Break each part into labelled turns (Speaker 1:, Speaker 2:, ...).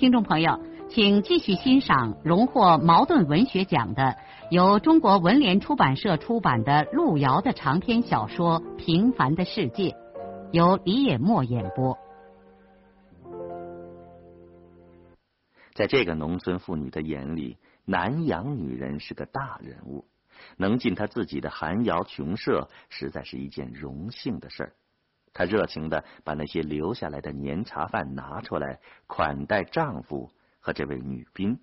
Speaker 1: 听众朋友，请继续欣赏荣获茅盾文学奖的、由中国文联出版社出版的路遥的长篇小说《平凡的世界》，由李野墨演播。
Speaker 2: 在这个农村妇女的眼里，南洋女人是个大人物，能进她自己的寒窑穷舍，实在是一件荣幸的事儿。她热情的把那些留下来的年茶饭拿出来款待丈夫和这位女兵。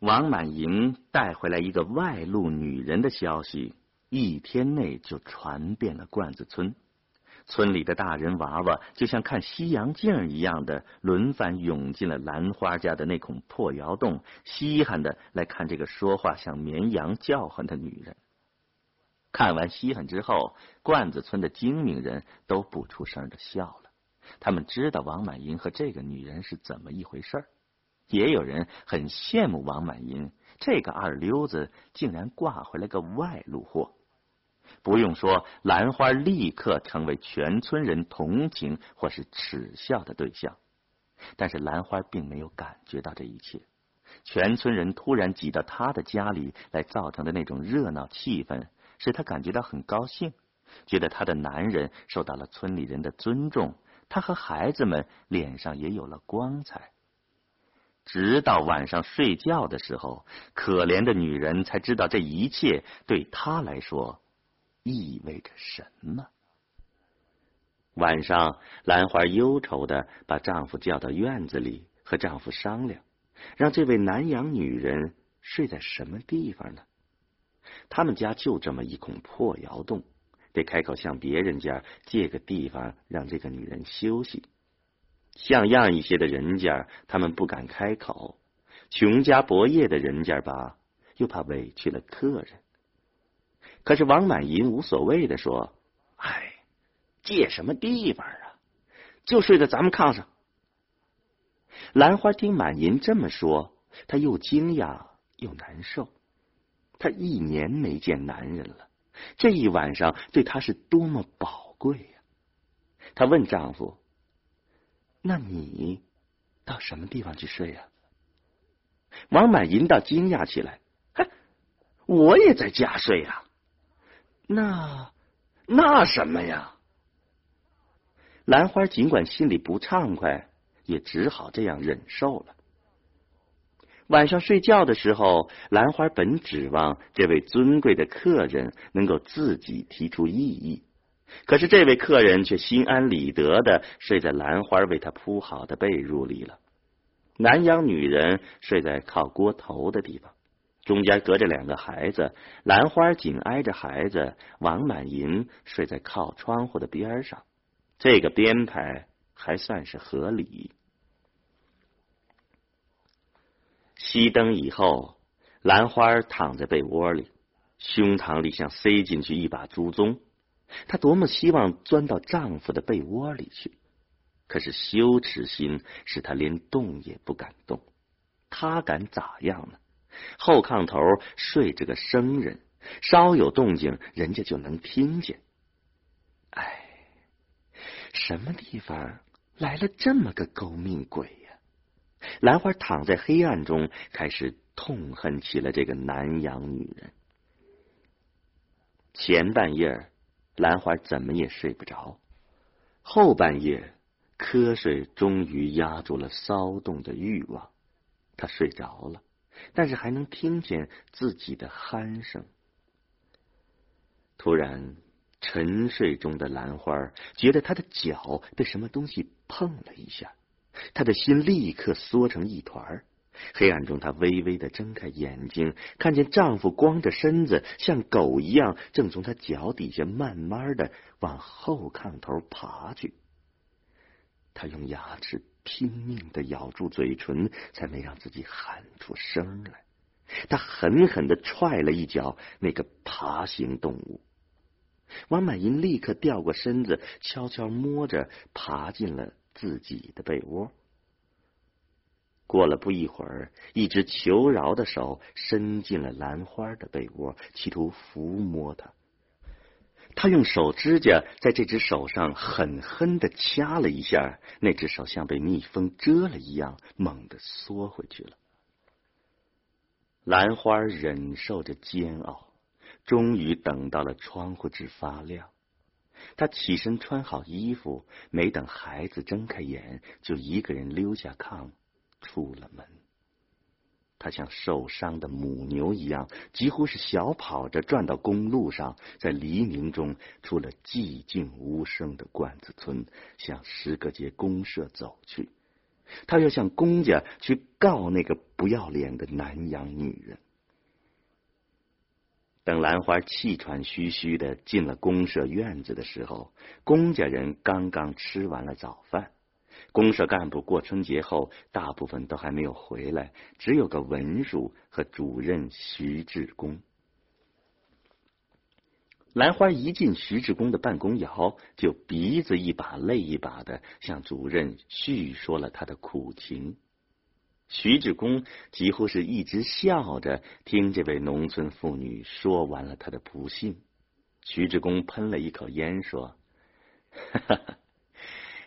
Speaker 2: 王满银带回来一个外路女人的消息，一天内就传遍了罐子村。村里的大人娃娃就像看西洋镜一样的轮番涌进了兰花家的那孔破窑洞，稀罕的来看这个说话像绵羊叫唤的女人。看完稀罕之后，罐子村的精明人都不出声的笑了。他们知道王满银和这个女人是怎么一回事儿，也有人很羡慕王满银这个二流子竟然挂回来个外路货。不用说，兰花立刻成为全村人同情或是耻笑的对象。但是兰花并没有感觉到这一切，全村人突然挤到他的家里来造成的那种热闹气氛。使他感觉到很高兴，觉得他的男人受到了村里人的尊重，他和孩子们脸上也有了光彩。直到晚上睡觉的时候，可怜的女人才知道这一切对她来说意味着什么。晚上，兰花忧愁的把丈夫叫到院子里，和丈夫商量，让这位南洋女人睡在什么地方呢？他们家就这么一孔破窑洞，得开口向别人家借个地方让这个女人休息。像样一些的人家，他们不敢开口；穷家薄业的人家吧，又怕委屈了客人。可是王满银无所谓的说：“哎，借什么地方啊？就睡在咱们炕上。”兰花听满银这么说，她又惊讶又难受。她一年没见男人了，这一晚上对她是多么宝贵呀！她问丈夫：“那你到什么地方去睡呀？”王满银倒惊讶起来：“嗨，我也在家睡呀！那那什么呀？”兰花尽管心里不畅快，也只好这样忍受了。晚上睡觉的时候，兰花本指望这位尊贵的客人能够自己提出异议，可是这位客人却心安理得的睡在兰花为他铺好的被褥里了。南洋女人睡在靠锅头的地方，中间隔着两个孩子，兰花紧挨着孩子，王满银睡在靠窗户的边上，这个编排还算是合理。熄灯以后，兰花躺在被窝里，胸膛里像塞进去一把猪鬃。她多么希望钻到丈夫的被窝里去，可是羞耻心使她连动也不敢动。她敢咋样呢？后炕头睡着个生人，稍有动静，人家就能听见。哎，什么地方来了这么个狗命鬼？兰花躺在黑暗中，开始痛恨起了这个南洋女人。前半夜，兰花怎么也睡不着；后半夜，瞌睡终于压住了骚动的欲望。她睡着了，但是还能听见自己的鼾声。突然，沉睡中的兰花觉得她的脚被什么东西碰了一下。她的心立刻缩成一团黑暗中，她微微的睁开眼睛，看见丈夫光着身子，像狗一样，正从她脚底下慢慢的往后炕头爬去。她用牙齿拼命的咬住嘴唇，才没让自己喊出声来。她狠狠的踹了一脚那个爬行动物。王满银立刻掉过身子，悄悄摸着爬进了自己的被窝。过了不一会儿，一只求饶的手伸进了兰花的被窝，企图抚摸它。他用手指甲在这只手上狠狠的掐了一下，那只手像被蜜蜂蛰了一样，猛地缩回去了。兰花忍受着煎熬，终于等到了窗户纸发亮。他起身穿好衣服，没等孩子睁开眼，就一个人溜下炕，出了门。他像受伤的母牛一样，几乎是小跑着转到公路上，在黎明中出了寂静无声的罐子村，向十个街公社走去。他要向公家去告那个不要脸的南洋女人。等兰花气喘吁吁的进了公社院子的时候，公家人刚刚吃完了早饭。公社干部过春节后，大部分都还没有回来，只有个文书和主任徐志公。兰花一进徐志公的办公窑，就鼻子一把泪一把的向主任叙说了他的苦情。徐志公几乎是一直笑着听这位农村妇女说完了她的不幸。徐志公喷了一口烟，说：“哈哈。”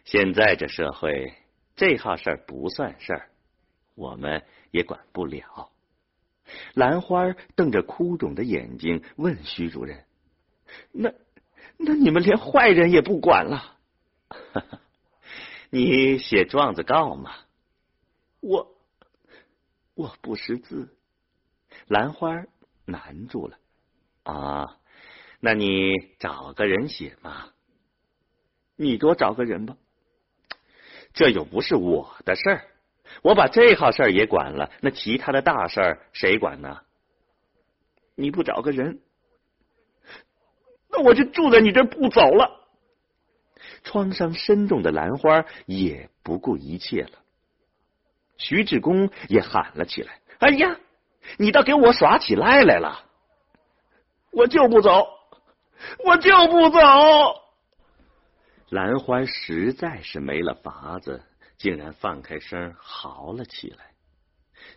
Speaker 2: 现在这社会，这号事儿不算事儿，我们也管不了。兰花瞪着哭肿的眼睛问徐主任：“那那你们连坏人也不管了？哈 哈你写状子告嘛？”我我不识字。兰花难住了啊，那你找个人写嘛。你给我找个人吧。这又不是我的事儿，我把这号事儿也管了，那其他的大事儿谁管呢？你不找个人，那我就住在你这儿不走了。创伤深重的兰花也不顾一切了。徐志公也喊了起来：“哎呀，你倒给我耍起赖来了！我就不走，我就不走。”兰花实在是没了法子，竟然放开声嚎了起来。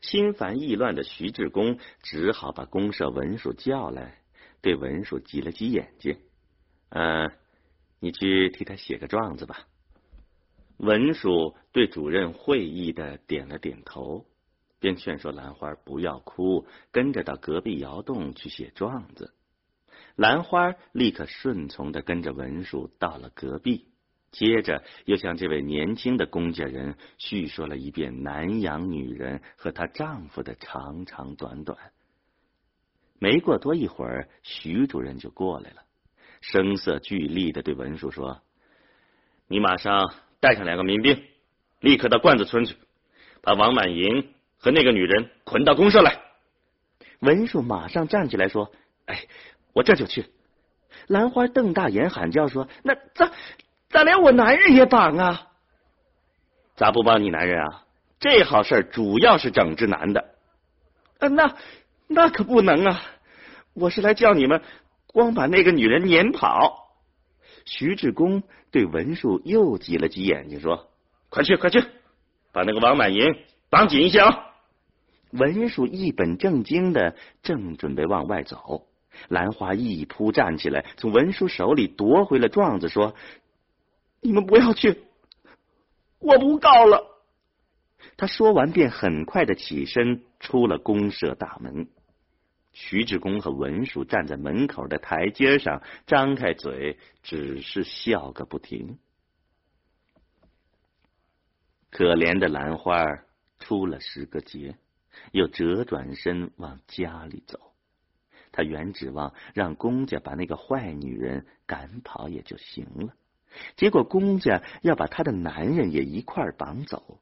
Speaker 2: 心烦意乱的徐志公只好把公社文书叫来，对文书挤了挤眼睛：“嗯，你去替他写个状子吧。”文书对主任会意的点了点头，便劝说兰花不要哭，跟着到隔壁窑洞去写状子。兰花立刻顺从的跟着文书到了隔壁，接着又向这位年轻的公家人叙说了一遍南洋女人和她丈夫的长长短短。没过多一会儿，徐主任就过来了，声色俱厉的对文书说：“你马上带上两个民兵，立刻到罐子村去，把王满银和那个女人捆到公社来。”文书马上站起来说：“哎。”我这就去。兰花瞪大眼喊叫说：“那咋咋连我男人也绑啊？咋不帮你男人啊？这好事主要是整治男的。那那可不能啊！我是来叫你们光把那个女人撵跑。”徐志公对文书又挤了挤眼睛说：“快去快去，把那个王满银绑紧一些啊！”文书一本正经的正准备往外走。兰花一扑站起来，从文书手里夺回了状子，说：“你们不要去，我不告了。”他说完，便很快的起身出了公社大门。徐志公和文书站在门口的台阶上，张开嘴，只是笑个不停。可怜的兰花出了十个节，又折转身往家里走。他原指望让公家把那个坏女人赶跑也就行了，结果公家要把他的男人也一块绑走，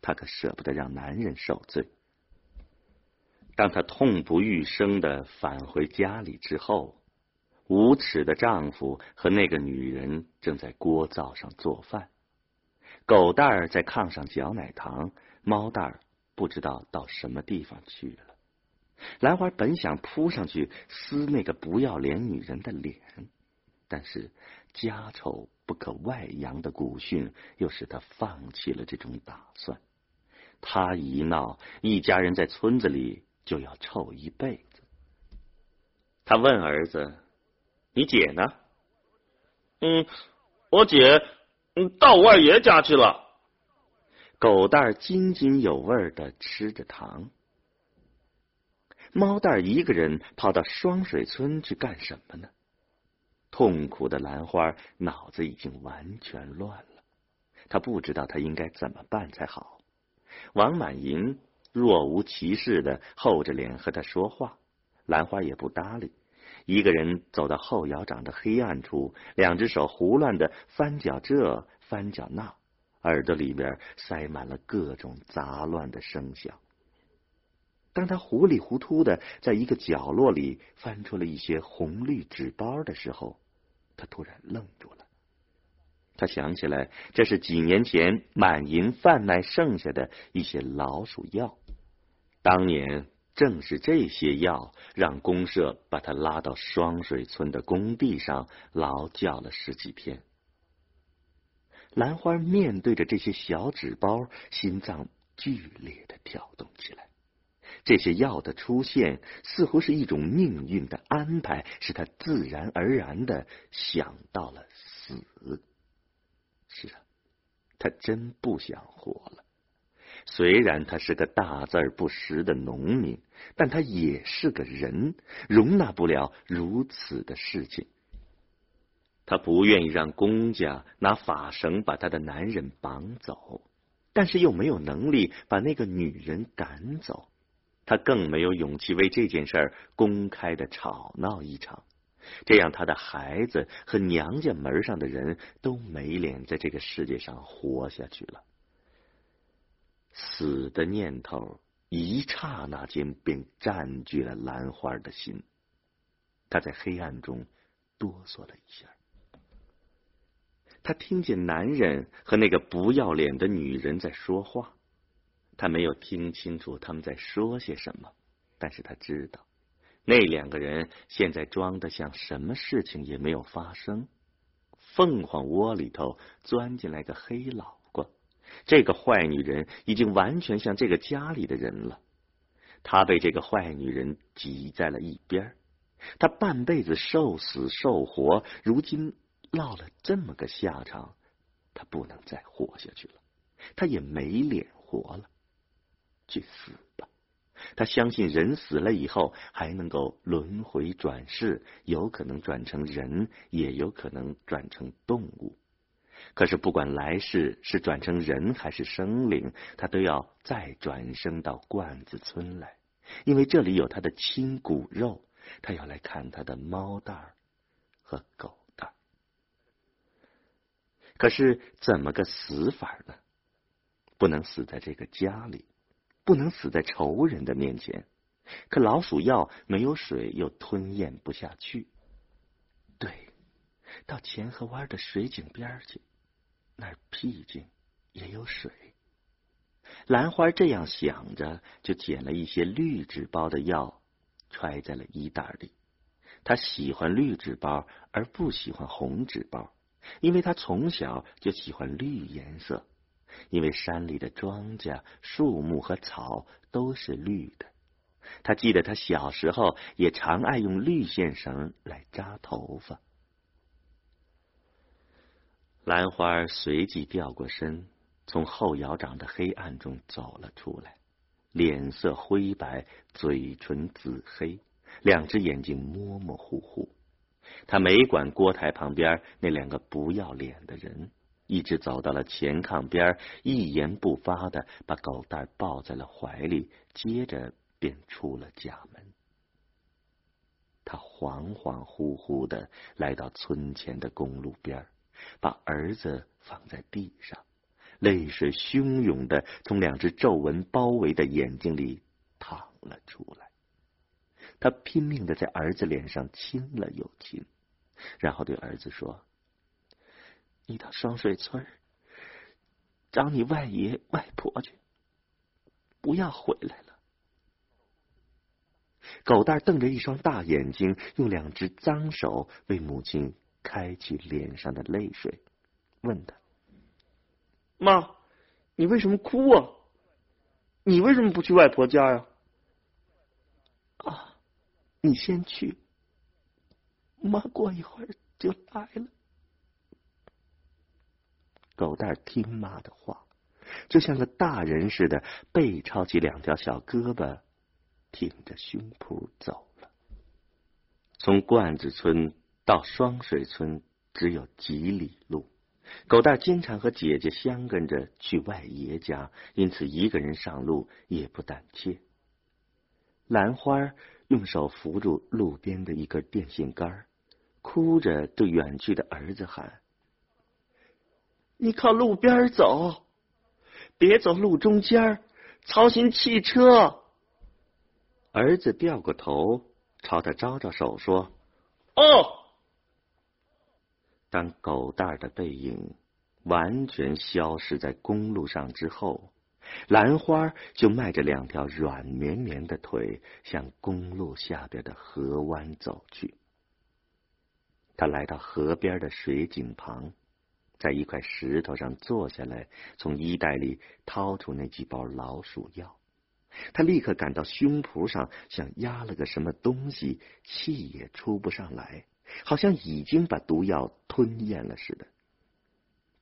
Speaker 2: 他可舍不得让男人受罪。当她痛不欲生的返回家里之后，无耻的丈夫和那个女人正在锅灶上做饭，狗蛋儿在炕上嚼奶糖，猫蛋儿不知道到什么地方去了。兰花本想扑上去撕那个不要脸女人的脸，但是家丑不可外扬的古训又使她放弃了这种打算。她一闹，一家人在村子里就要臭一辈子。他问儿子：“你姐呢？”“
Speaker 3: 嗯，我姐嗯到我二爷家去了。”
Speaker 2: 狗蛋儿津津有味的吃着糖。猫蛋儿一个人跑到双水村去干什么呢？痛苦的兰花脑子已经完全乱了，他不知道他应该怎么办才好。王满银若无其事的厚着脸和他说话，兰花也不搭理。一个人走到后窑长的黑暗处，两只手胡乱的翻搅这翻搅那，耳朵里边塞满了各种杂乱的声响。当他糊里糊涂的在一个角落里翻出了一些红绿纸包的时候，他突然愣住了。他想起来，这是几年前满银贩卖剩下的一些老鼠药。当年正是这些药让公社把他拉到双水村的工地上劳教了十几天。兰花面对着这些小纸包，心脏剧烈的跳动起来。这些药的出现似乎是一种命运的安排，使他自然而然的想到了死。是啊，他真不想活了。虽然他是个大字不识的农民，但他也是个人，容纳不了如此的事情。他不愿意让公家拿法绳把他的男人绑走，但是又没有能力把那个女人赶走。他更没有勇气为这件事儿公开的吵闹一场，这样他的孩子和娘家门上的人都没脸在这个世界上活下去了。死的念头一刹那间便占据了兰花的心，他在黑暗中哆嗦了一下，他听见男人和那个不要脸的女人在说话。他没有听清楚他们在说些什么，但是他知道那两个人现在装的像什么事情也没有发生。凤凰窝里头钻进来个黑老，这个坏女人已经完全像这个家里的人了。他被这个坏女人挤在了一边，他半辈子受死受活，如今落了这么个下场，他不能再活下去了，他也没脸活了。去死吧！他相信人死了以后还能够轮回转世，有可能转成人，也有可能转成动物。可是不管来世是转成人还是生灵，他都要再转生到罐子村来，因为这里有他的亲骨肉。他要来看他的猫蛋儿和狗蛋儿。可是怎么个死法呢？不能死在这个家里。不能死在仇人的面前，可老鼠药没有水又吞咽不下去。对，到前河湾的水井边去，那儿僻静也有水。兰花这样想着，就捡了一些绿纸包的药，揣在了衣袋里。他喜欢绿纸包，而不喜欢红纸包，因为他从小就喜欢绿颜色。因为山里的庄稼、树木和草都是绿的，他记得他小时候也常爱用绿线绳来扎头发。兰花随即掉过身，从后窑长的黑暗中走了出来，脸色灰白，嘴唇紫黑，两只眼睛模模糊糊。他没管锅台旁边那两个不要脸的人。一直走到了前炕边，一言不发的把狗蛋抱在了怀里，接着便出了家门。他恍恍惚惚的来到村前的公路边，把儿子放在地上，泪水汹涌的从两只皱纹包围的眼睛里淌了出来。他拼命的在儿子脸上亲了又亲，然后对儿子说。你到双水村找你外爷外婆去，不要回来了。狗蛋瞪着一双大眼睛，用两只脏手为母亲开去脸上的泪水，问他：“
Speaker 3: 妈，你为什么哭啊？你为什么不去外婆家呀？”
Speaker 2: 啊，你先去，妈过一会儿就来了。狗蛋听妈的话，就像个大人似的，背抄起两条小胳膊。挺着胸脯走了。从罐子村到双水村只有几里路，狗蛋经常和姐姐相跟着去外爷家，因此一个人上路也不胆怯。兰花用手扶住路边的一根电线杆，哭着对远去的儿子喊：“你靠路边走，别走路中间，操心汽车。”儿子掉过头，朝他招招手，说：“
Speaker 3: 哦。”
Speaker 2: 当狗蛋的背影完全消失在公路上之后，兰花就迈着两条软绵绵的腿向公路下边的河湾走去。他来到河边的水井旁，在一块石头上坐下来，从衣袋里掏出那几包老鼠药。他立刻感到胸脯上像压了个什么东西，气也出不上来，好像已经把毒药吞咽了似的。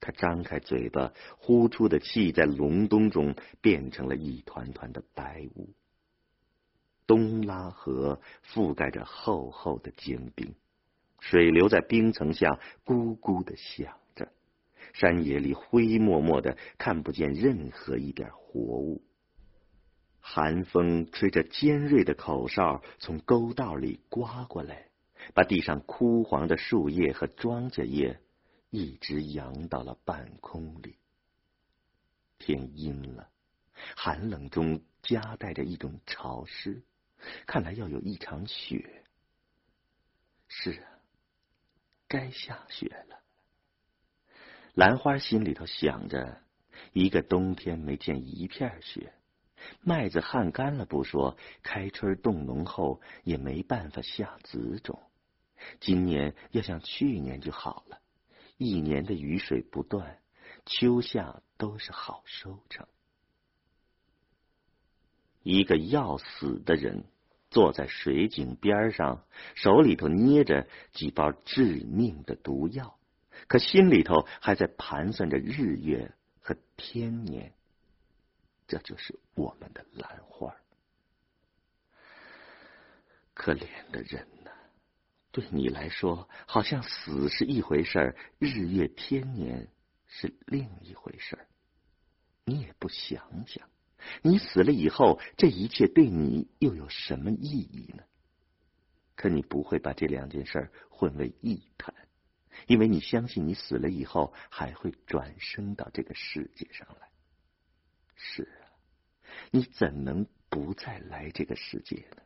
Speaker 2: 他张开嘴巴，呼出的气在隆冬中变成了一团团的白雾。东拉河覆盖着厚厚的坚冰，水流在冰层下咕咕的响着。山野里灰漠漠的，看不见任何一点活物。寒风吹着尖锐的口哨从沟道里刮过来，把地上枯黄的树叶和庄稼叶一直扬到了半空里。天阴了，寒冷中夹带着一种潮湿，看来要有一场雪。是啊，该下雪了。兰花心里头想着，一个冬天没见一片雪。麦子旱干了不说，开春冻农后也没办法下子种。今年要像去年就好了，一年的雨水不断，秋夏都是好收成。一个要死的人坐在水井边上，手里头捏着几包致命的毒药，可心里头还在盘算着日月和天年。这就是我们的兰花，可怜的人呐！对你来说，好像死是一回事儿，日月天年是另一回事儿。你也不想想，你死了以后，这一切对你又有什么意义呢？可你不会把这两件事混为一谈，因为你相信你死了以后还会转生到这个世界上来。是啊，你怎能不再来这个世界呢？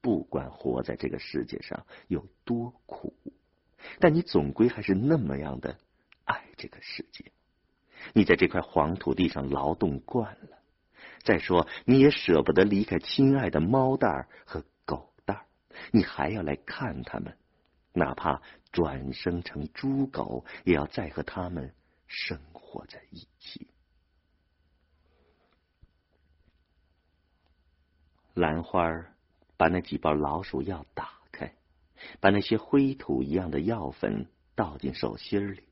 Speaker 2: 不管活在这个世界上有多苦，但你总归还是那么样的爱这个世界。你在这块黄土地上劳动惯了，再说你也舍不得离开亲爱的猫蛋儿和狗蛋儿，你还要来看他们，哪怕转生成猪狗，也要再和他们生活在一起。兰花儿把那几包老鼠药打开，把那些灰土一样的药粉倒进手心里，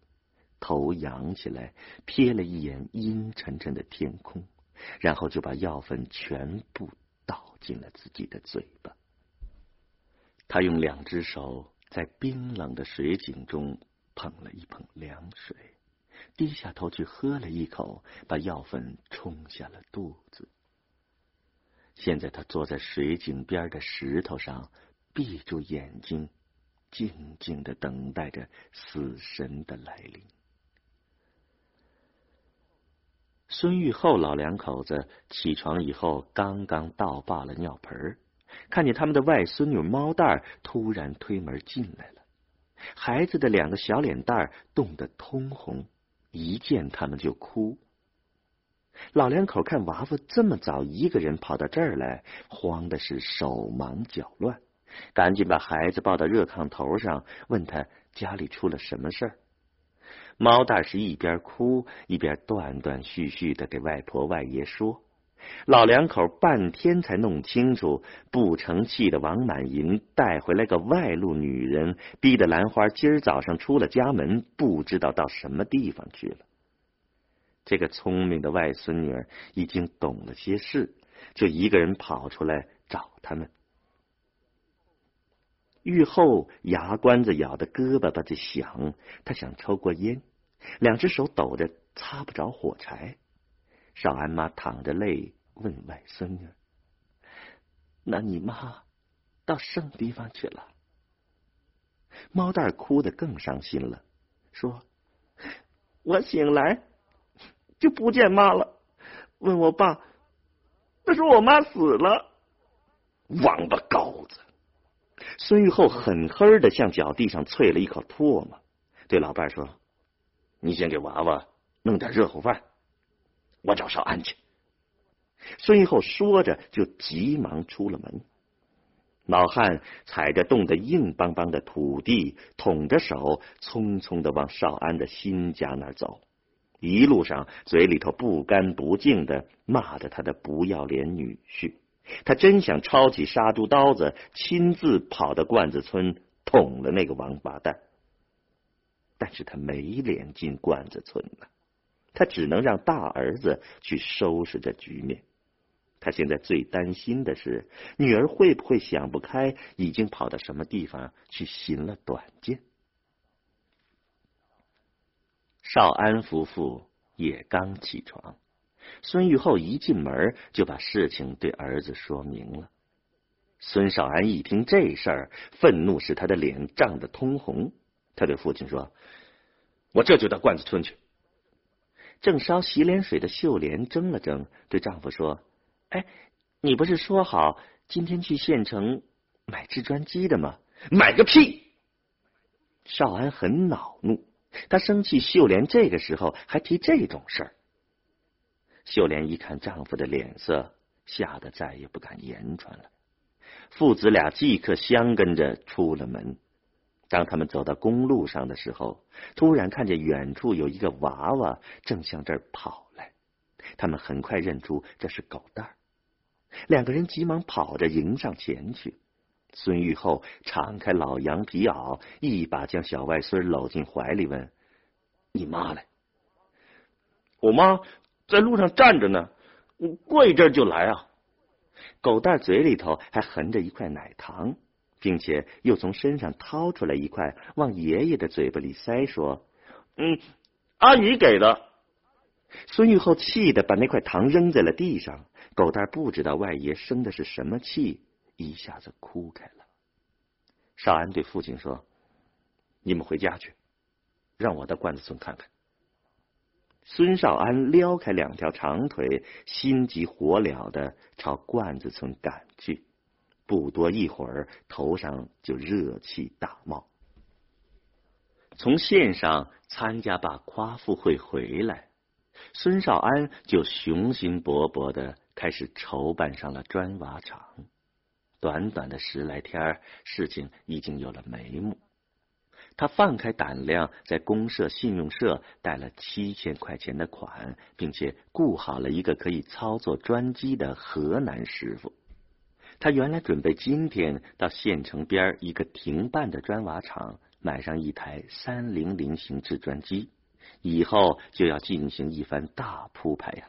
Speaker 2: 头仰起来瞥了一眼阴沉沉的天空，然后就把药粉全部倒进了自己的嘴巴。他用两只手在冰冷的水井中捧了一捧凉水，低下头去喝了一口，把药粉冲下了肚子。现在他坐在水井边的石头上，闭住眼睛，静静的等待着死神的来临。孙玉厚老两口子起床以后，刚刚倒罢了尿盆儿看见他们的外孙女猫蛋儿突然推门进来了，孩子的两个小脸蛋儿冻得通红，一见他们就哭，老两口看娃娃这么早一个人跑到这儿来，慌的是手忙脚乱，赶紧把孩子抱到热炕头上，问他家里出了什么事儿。猫蛋是一边哭一边断断续续的给外婆外爷说。老两口半天才弄清楚，不成器的王满银带回来个外路女人，逼得兰花今儿早上出了家门，不知道到什么地方去了。这个聪明的外孙女儿已经懂了些事，就一个人跑出来找他们。玉后牙关子咬的胳膊巴子响，她想抽过烟，两只手抖着擦不着火柴。少安妈淌着泪问外孙女：“那你妈到什么地方去了？”猫蛋哭得更伤心了，说：“
Speaker 3: 我醒来就不见妈了，问我爸，他说我妈死了。”
Speaker 2: 王八羔子！孙玉厚狠狠的向脚地上啐了一口唾沫，对老伴说：“你先给娃娃弄点热乎饭。”我找少安去。孙玉厚说着，就急忙出了门。老汉踩着冻得硬邦邦的土地，捅着手，匆匆的往少安的新家那走。一路上，嘴里头不干不净的骂着他的不要脸女婿。他真想抄起杀猪刀子，亲自跑到罐子村捅了那个王八蛋。但是他没脸进罐子村了。他只能让大儿子去收拾这局面。他现在最担心的是，女儿会不会想不开，已经跑到什么地方去寻了短见。少安夫妇也刚起床，孙玉厚一进门就把事情对儿子说明了。孙少安一听这事儿，愤怒使他的脸涨得通红。他对父亲说：“我这就到罐子村去。”正烧洗脸水的秀莲怔了怔，对丈夫说：“哎，你不是说好今天去县城买制砖机的吗？买个屁！”少安很恼怒，他生气秀莲这个时候还提这种事儿。秀莲一看丈夫的脸色，吓得再也不敢言传了。父子俩即刻相跟着出了门。当他们走到公路上的时候，突然看见远处有一个娃娃正向这儿跑来。他们很快认出这是狗蛋儿，两个人急忙跑着迎上前去。孙玉厚敞开老羊皮袄，一把将小外孙搂进怀里，问：“你妈嘞？”“
Speaker 3: 我妈在路上站着呢，我过一阵就来啊。”
Speaker 2: 狗蛋嘴里头还含着一块奶糖。并且又从身上掏出来一块，往爷爷的嘴巴里塞，说：“
Speaker 3: 嗯，阿姨给的。”
Speaker 2: 孙玉厚气的把那块糖扔在了地上。狗蛋不知道外爷生的是什么气，一下子哭开了。少安对父亲说：“你们回家去，让我到罐子村看看。”孙少安撩开两条长腿，心急火燎的朝罐子村赶去。不多一会儿，头上就热气大冒。从县上参加罢夸父会回来，孙少安就雄心勃勃的开始筹办上了砖瓦厂。短短的十来天，事情已经有了眉目。他放开胆量，在公社信用社贷了七千块钱的款，并且雇好了一个可以操作砖机的河南师傅。他原来准备今天到县城边一个停办的砖瓦厂买上一台三零零型制砖机，以后就要进行一番大铺排呀。